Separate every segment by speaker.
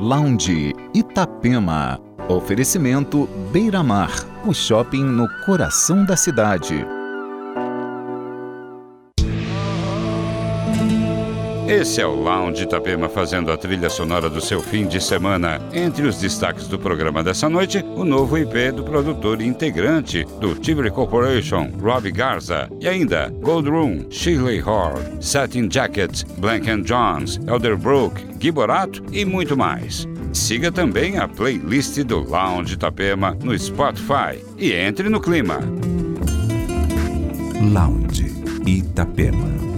Speaker 1: Lounge Itapema. Oferecimento Beira Mar, o shopping no coração da cidade.
Speaker 2: Esse é o Lounge Itapema fazendo a trilha sonora do seu fim de semana. Entre os destaques do programa dessa noite, o novo IP do produtor integrante do Tivoli Corporation, Robbie Garza. E ainda Gold Room, Shirley Hall, Satin Jacket, Blank Jones, Elderbrook, Giborato e muito mais. Siga também a playlist do Lounge Itapema no Spotify e entre no clima.
Speaker 1: Lounge Itapema.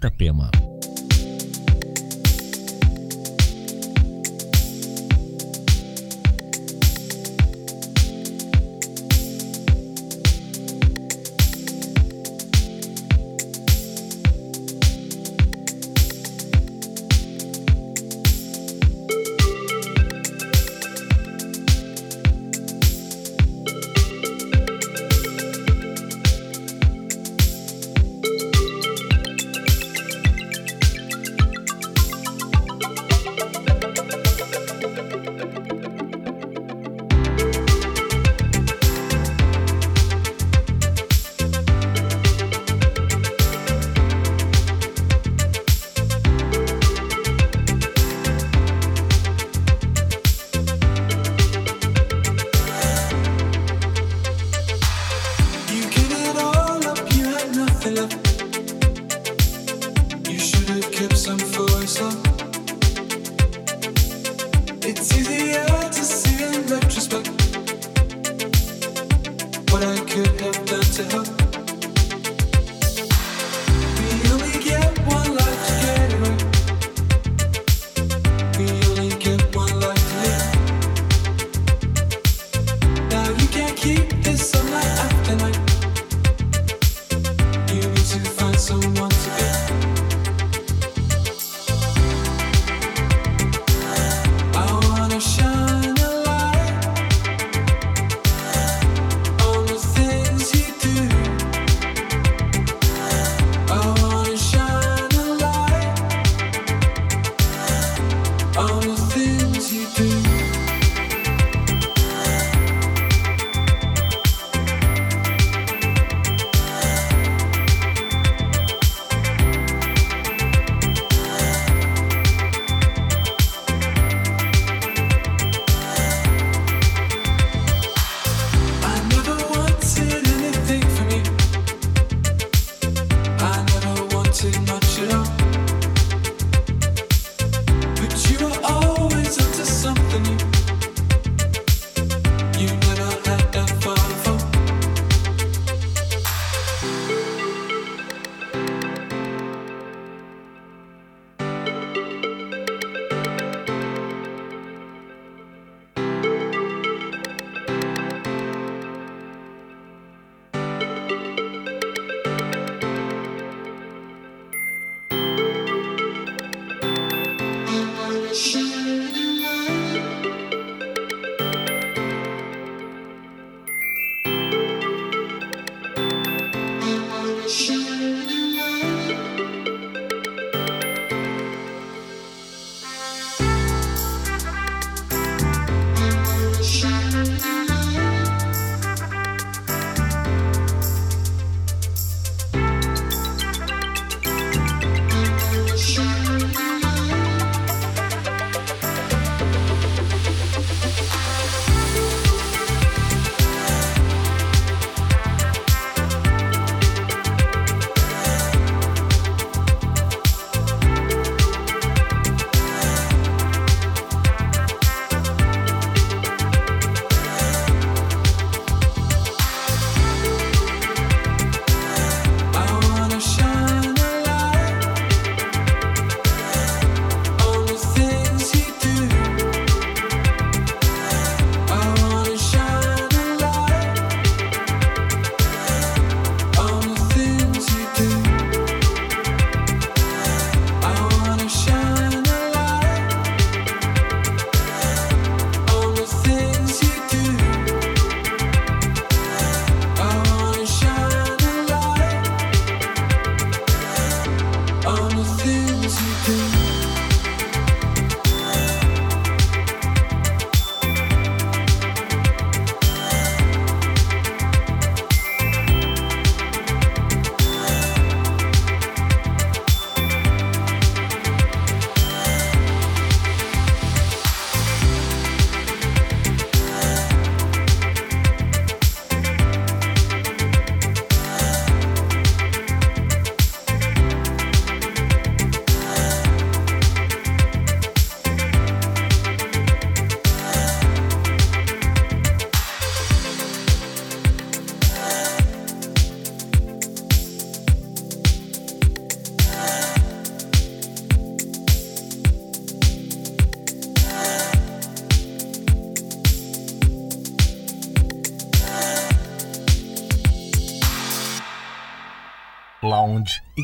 Speaker 3: Itapema.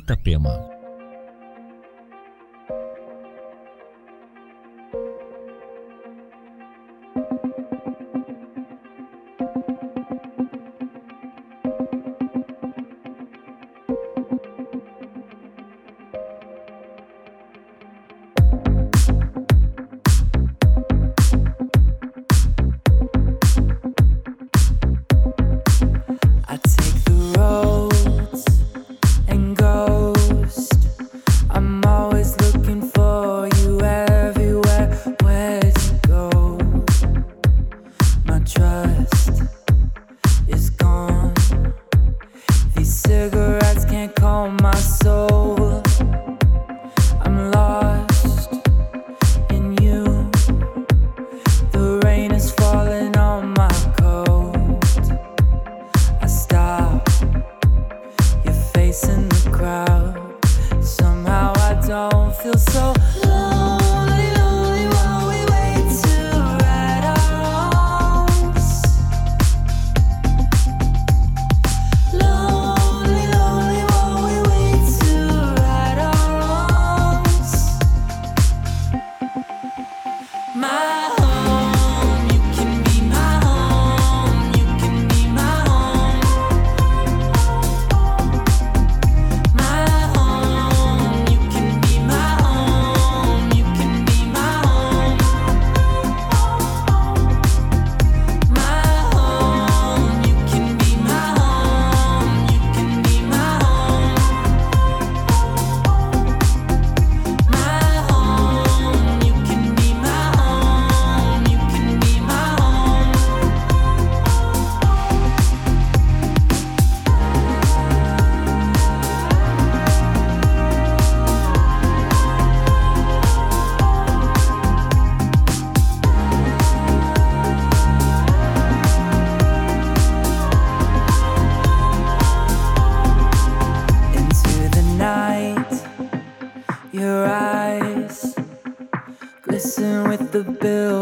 Speaker 3: Itapema.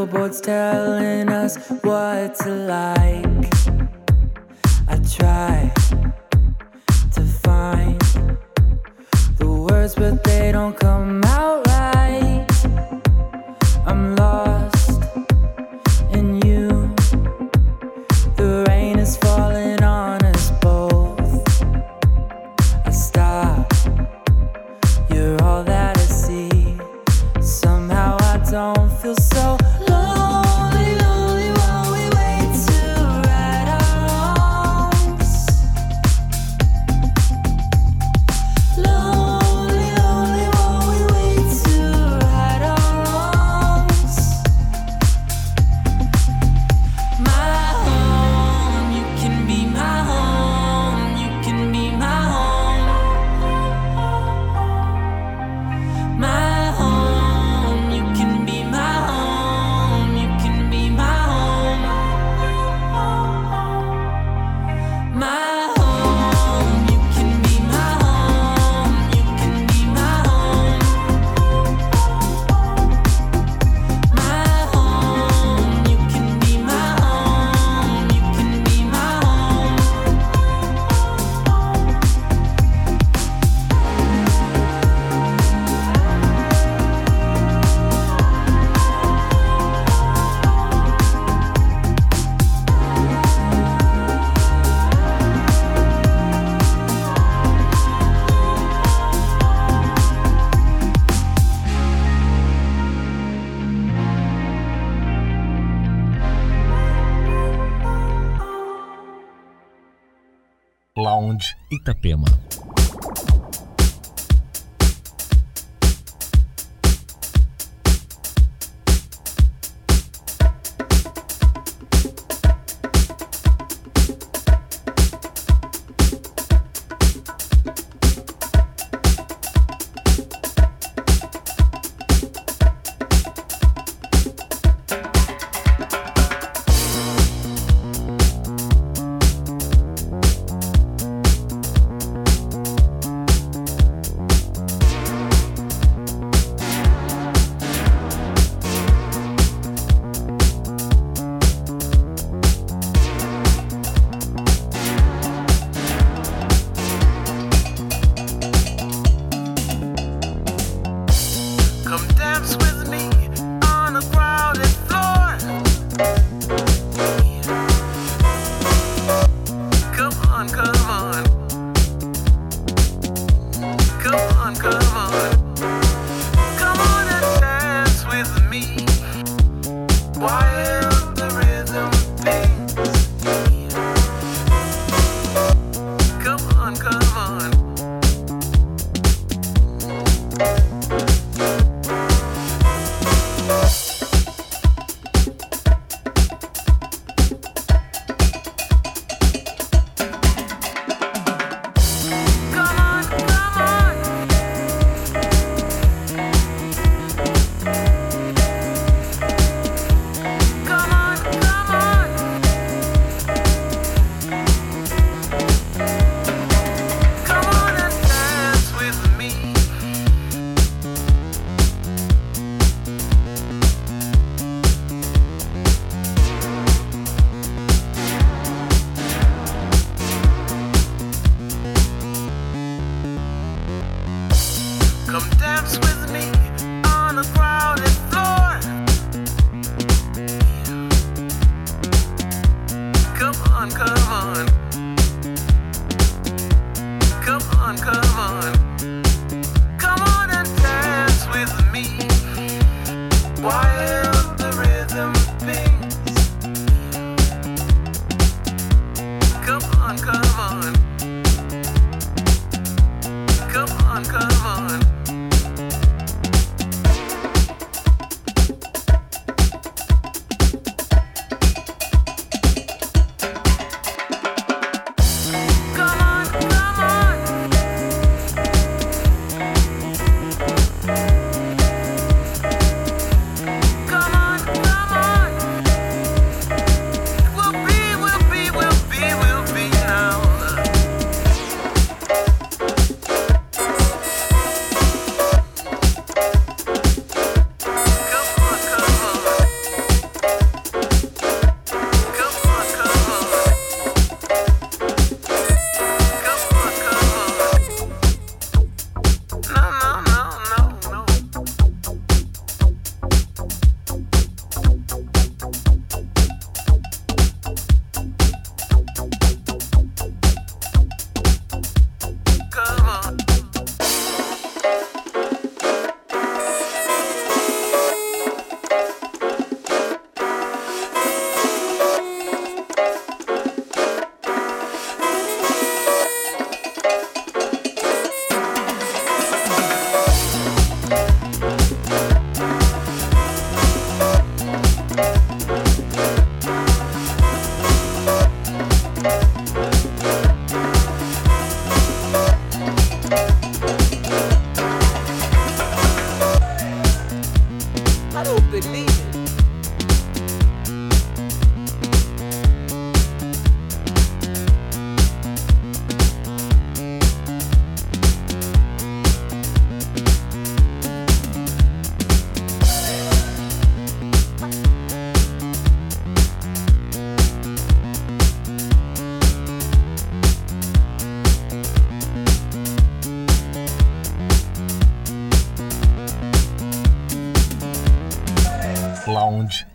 Speaker 4: billboards telling us
Speaker 5: what
Speaker 6: to like. I try to find the words, but they don't come out right.
Speaker 7: Lounge Itapema.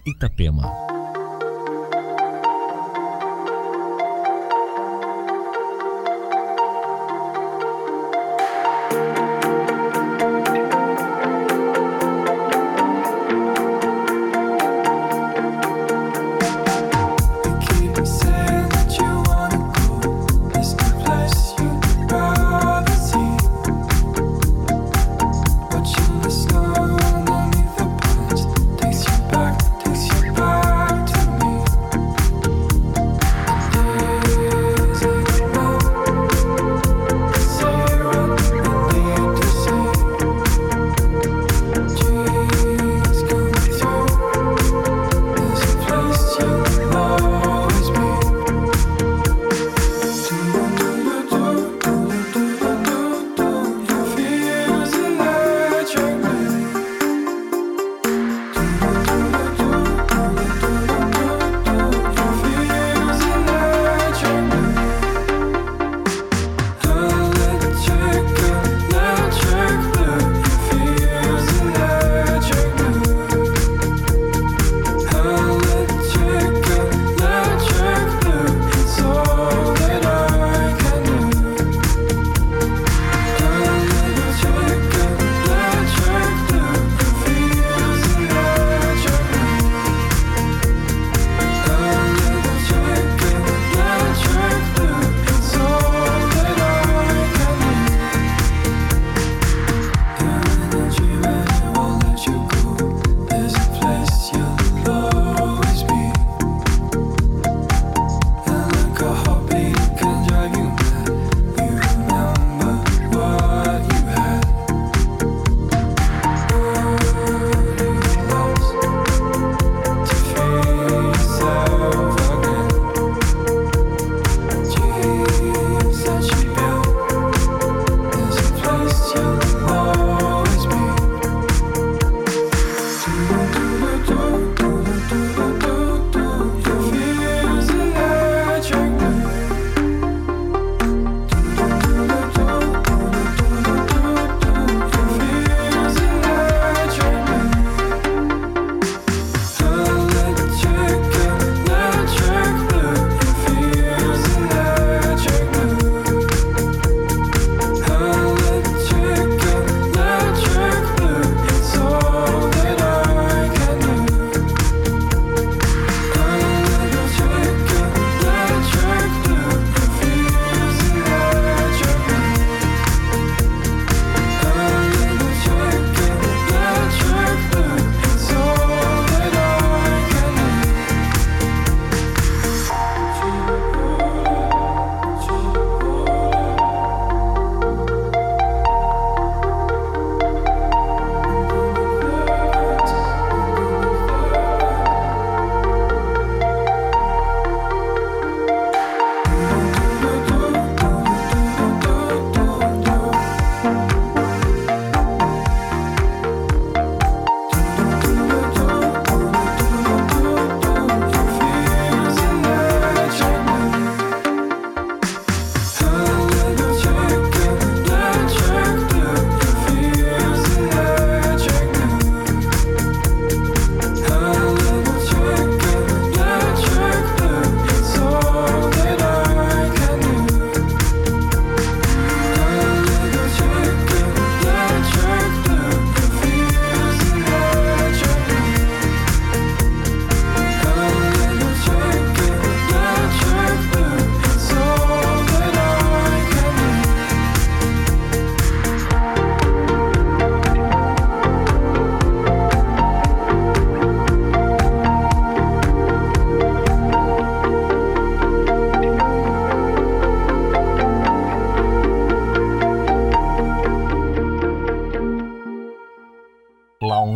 Speaker 2: Itapema.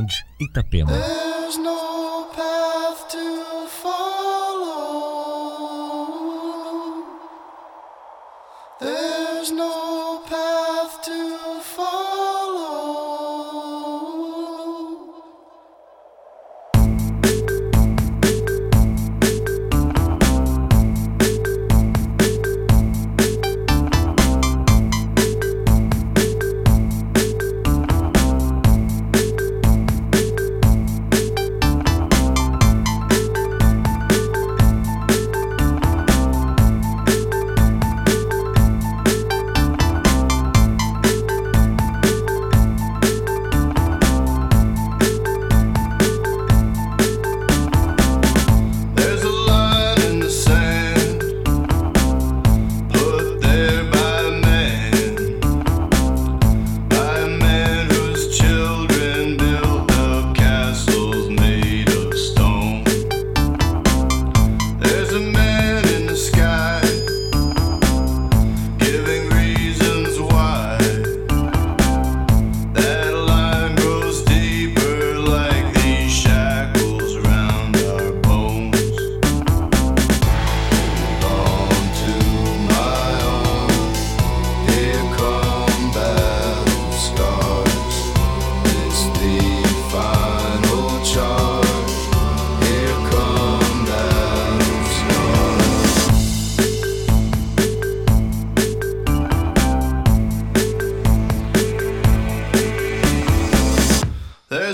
Speaker 2: Responde Itapema.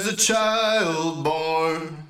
Speaker 2: a child born.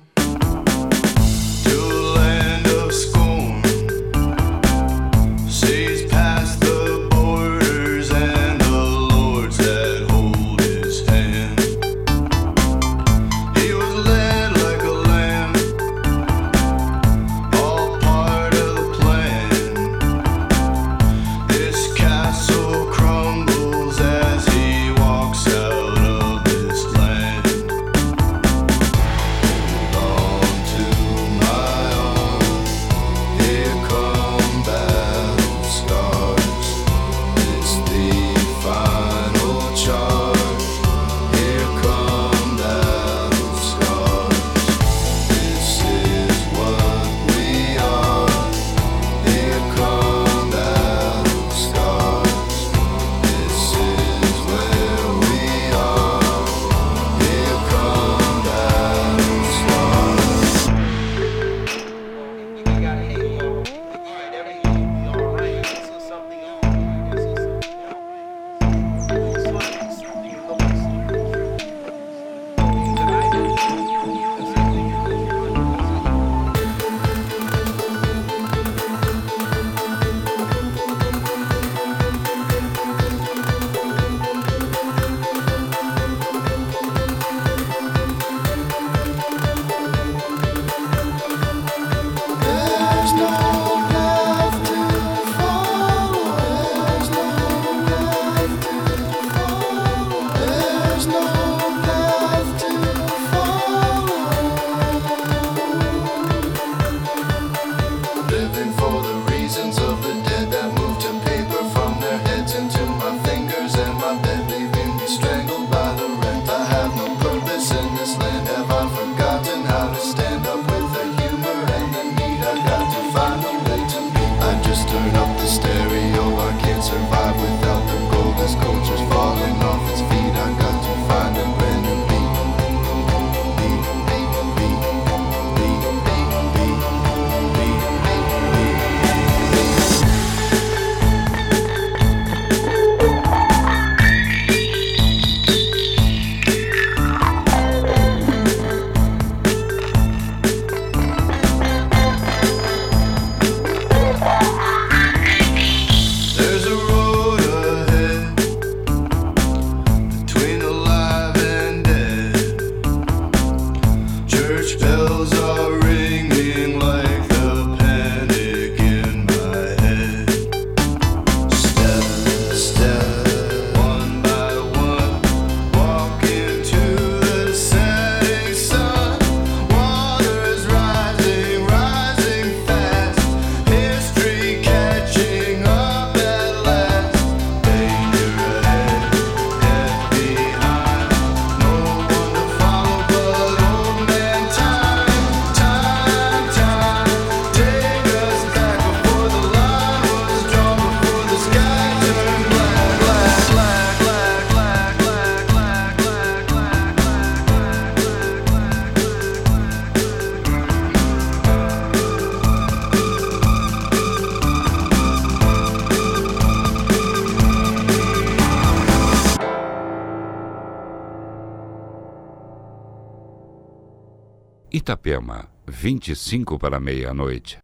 Speaker 2: Itapema, 25 para meia-noite.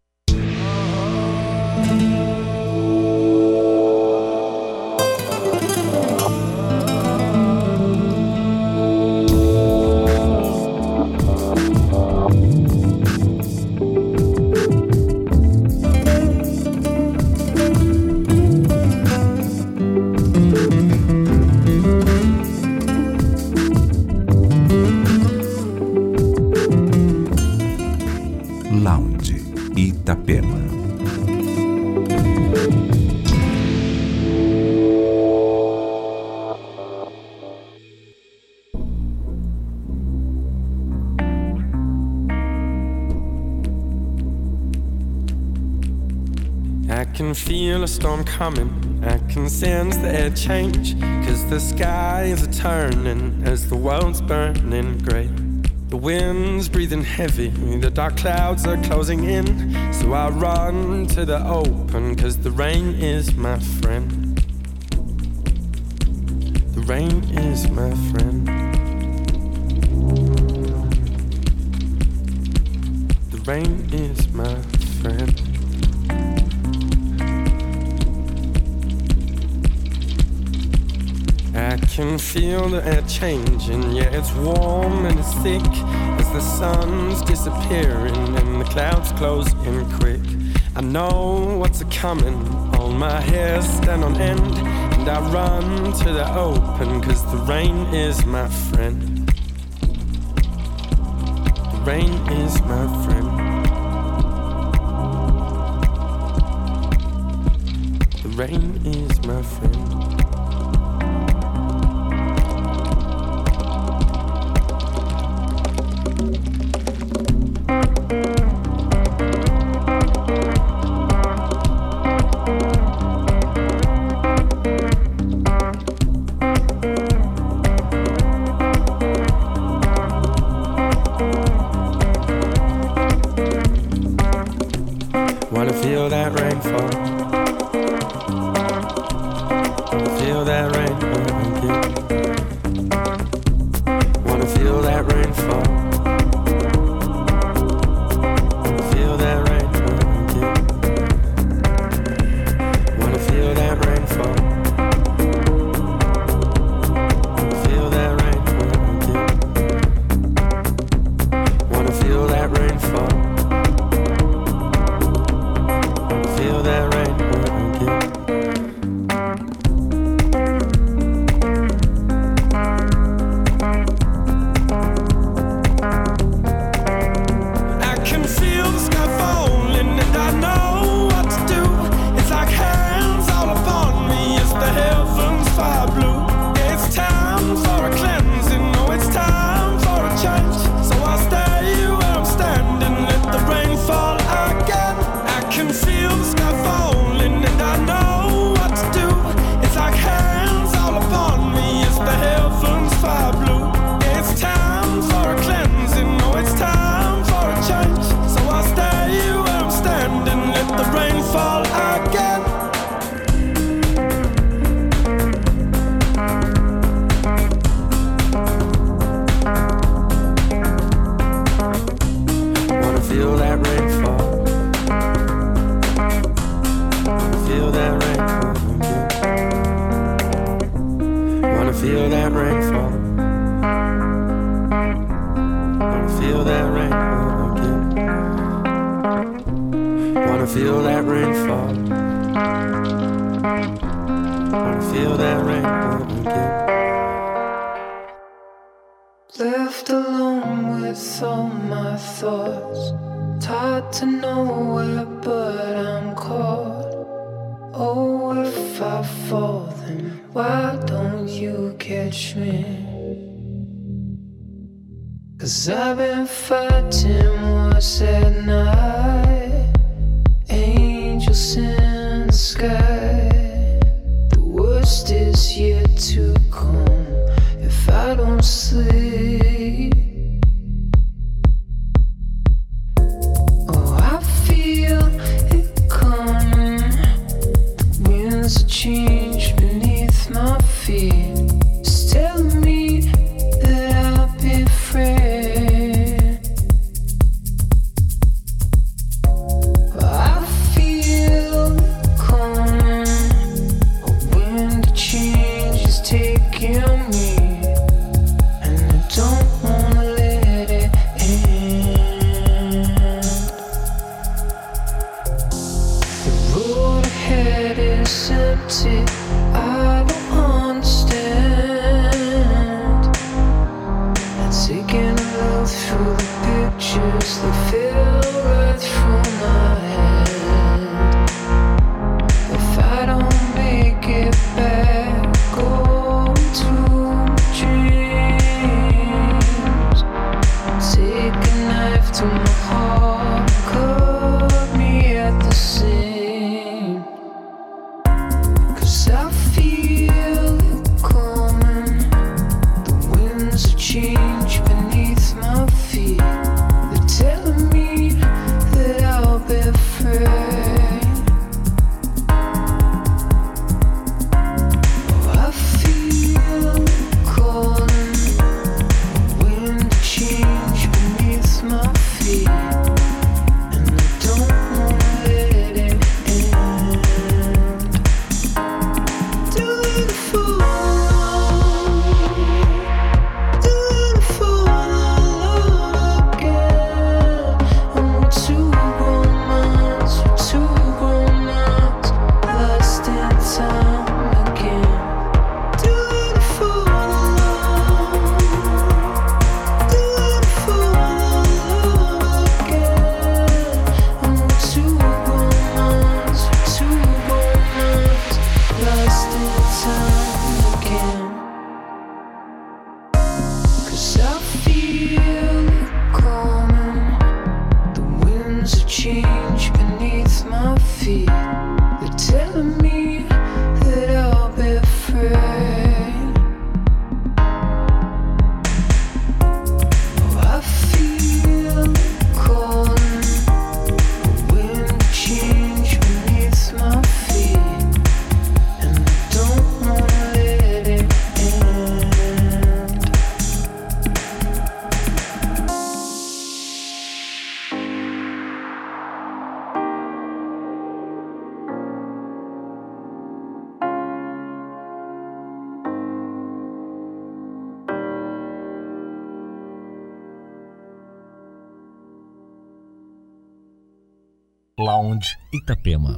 Speaker 8: Storm coming. I can sense the air change. Cause the skies are turning as the world's burning grey. The wind's breathing heavy, the dark clouds are closing in. So I run to the open, cause the rain is my friend. The rain is my friend. The rain is my friend. I can feel the air changing, yeah, it's warm and it's thick as the sun's disappearing and the clouds close in quick. I know what's a coming, all my hair stand on end, and I run to the open, cause the rain is my friend. The rain is my friend. The rain is my friend.
Speaker 9: Lounge Itapema.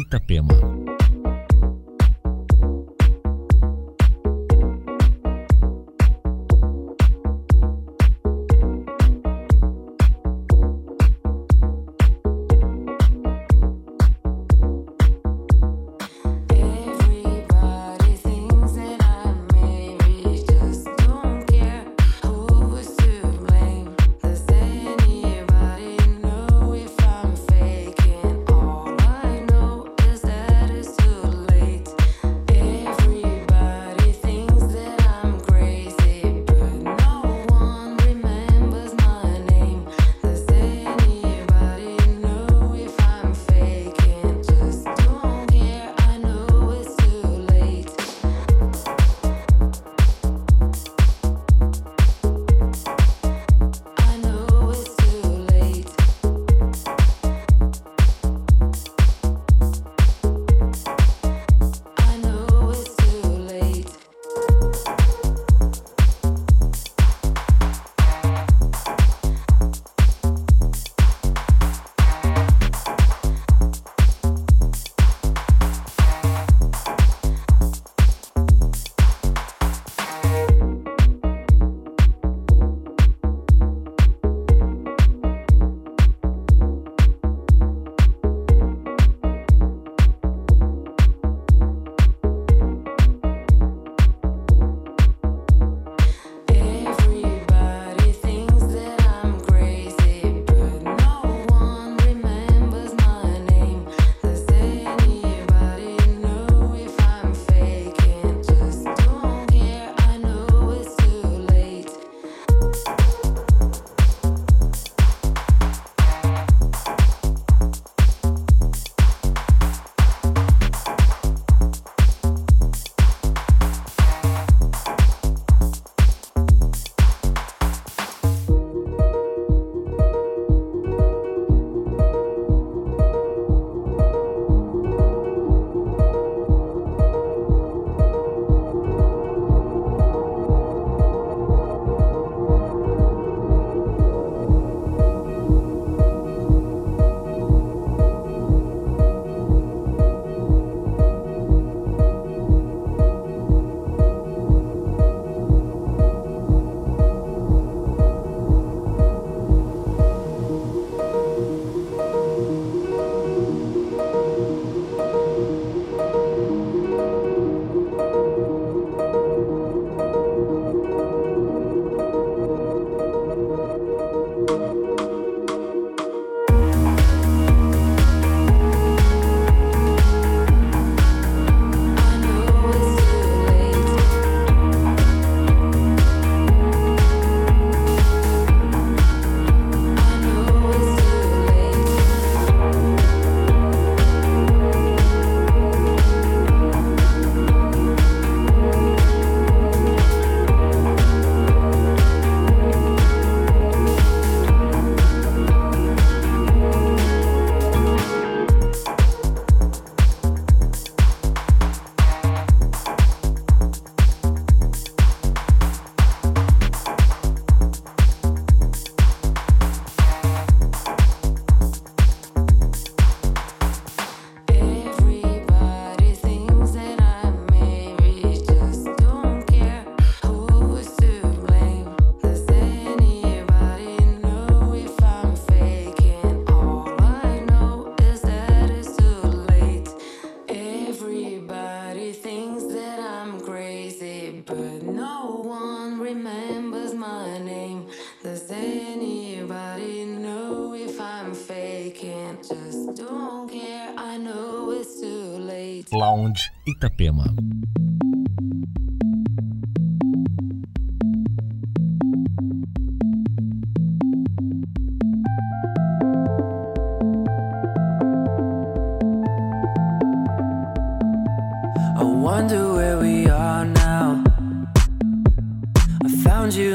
Speaker 10: Itapema.
Speaker 11: wonder where we are now. I found you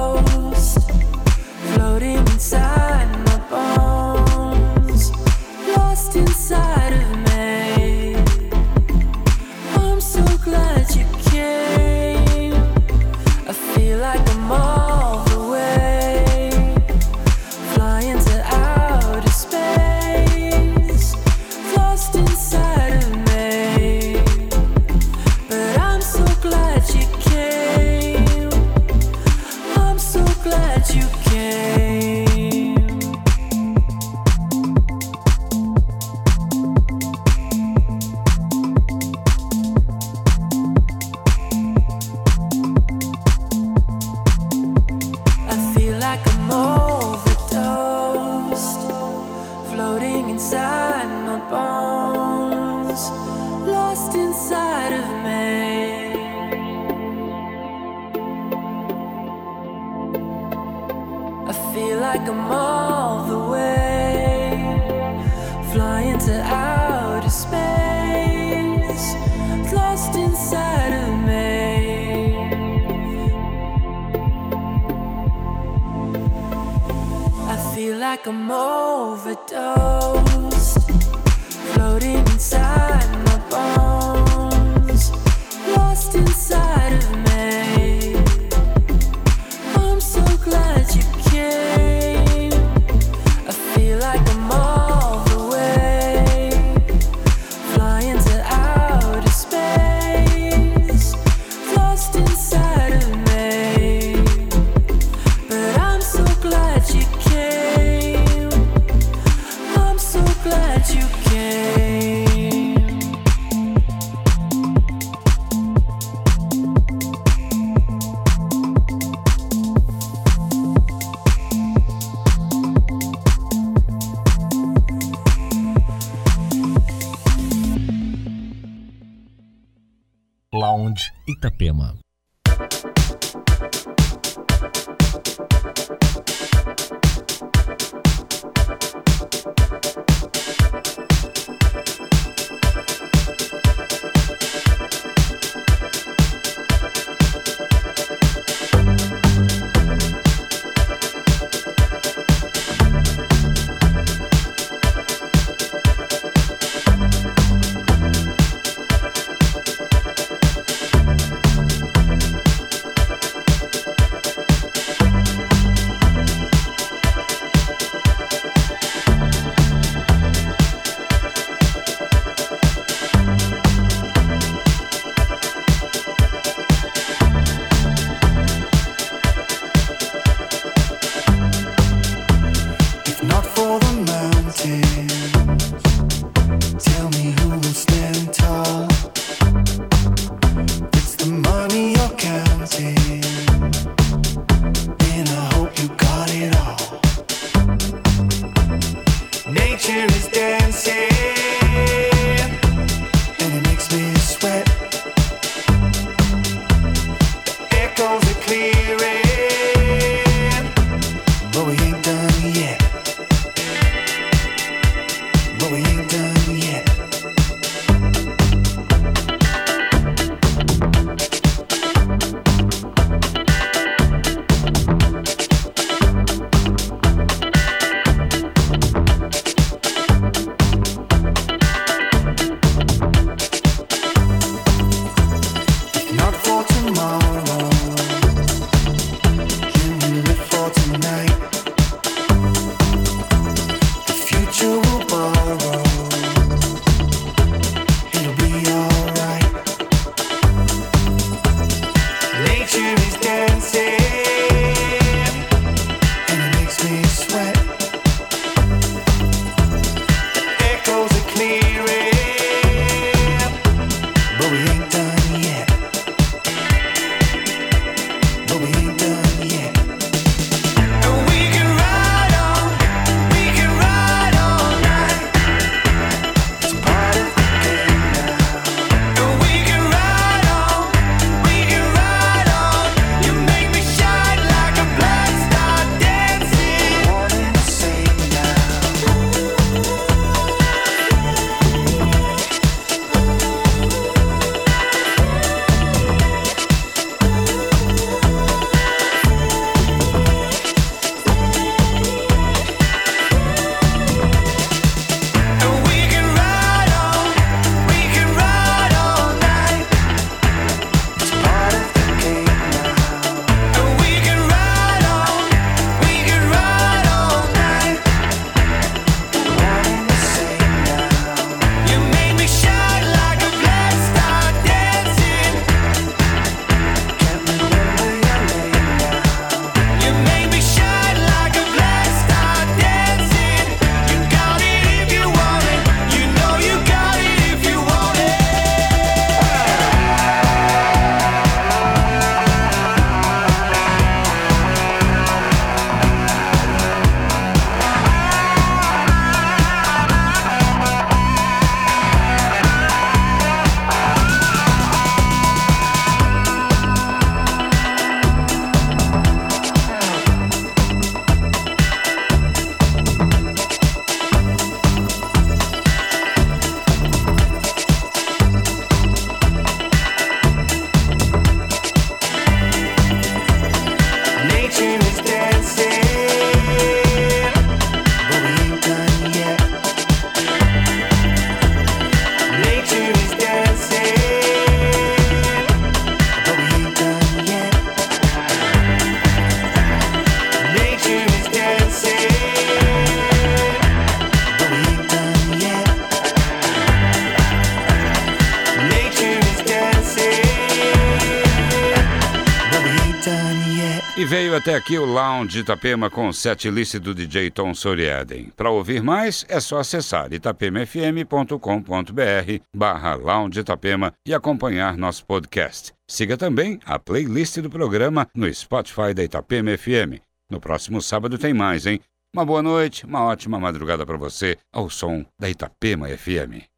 Speaker 2: o Lounge Itapema com o set list do DJ Tom Soriaden. Para ouvir mais, é só acessar itapemafm.com.br barra Lounge Itapema e acompanhar nosso podcast. Siga também a playlist do programa no Spotify da Itapema FM. No próximo sábado tem mais, hein? Uma boa noite, uma ótima madrugada para você, ao som da Itapema FM.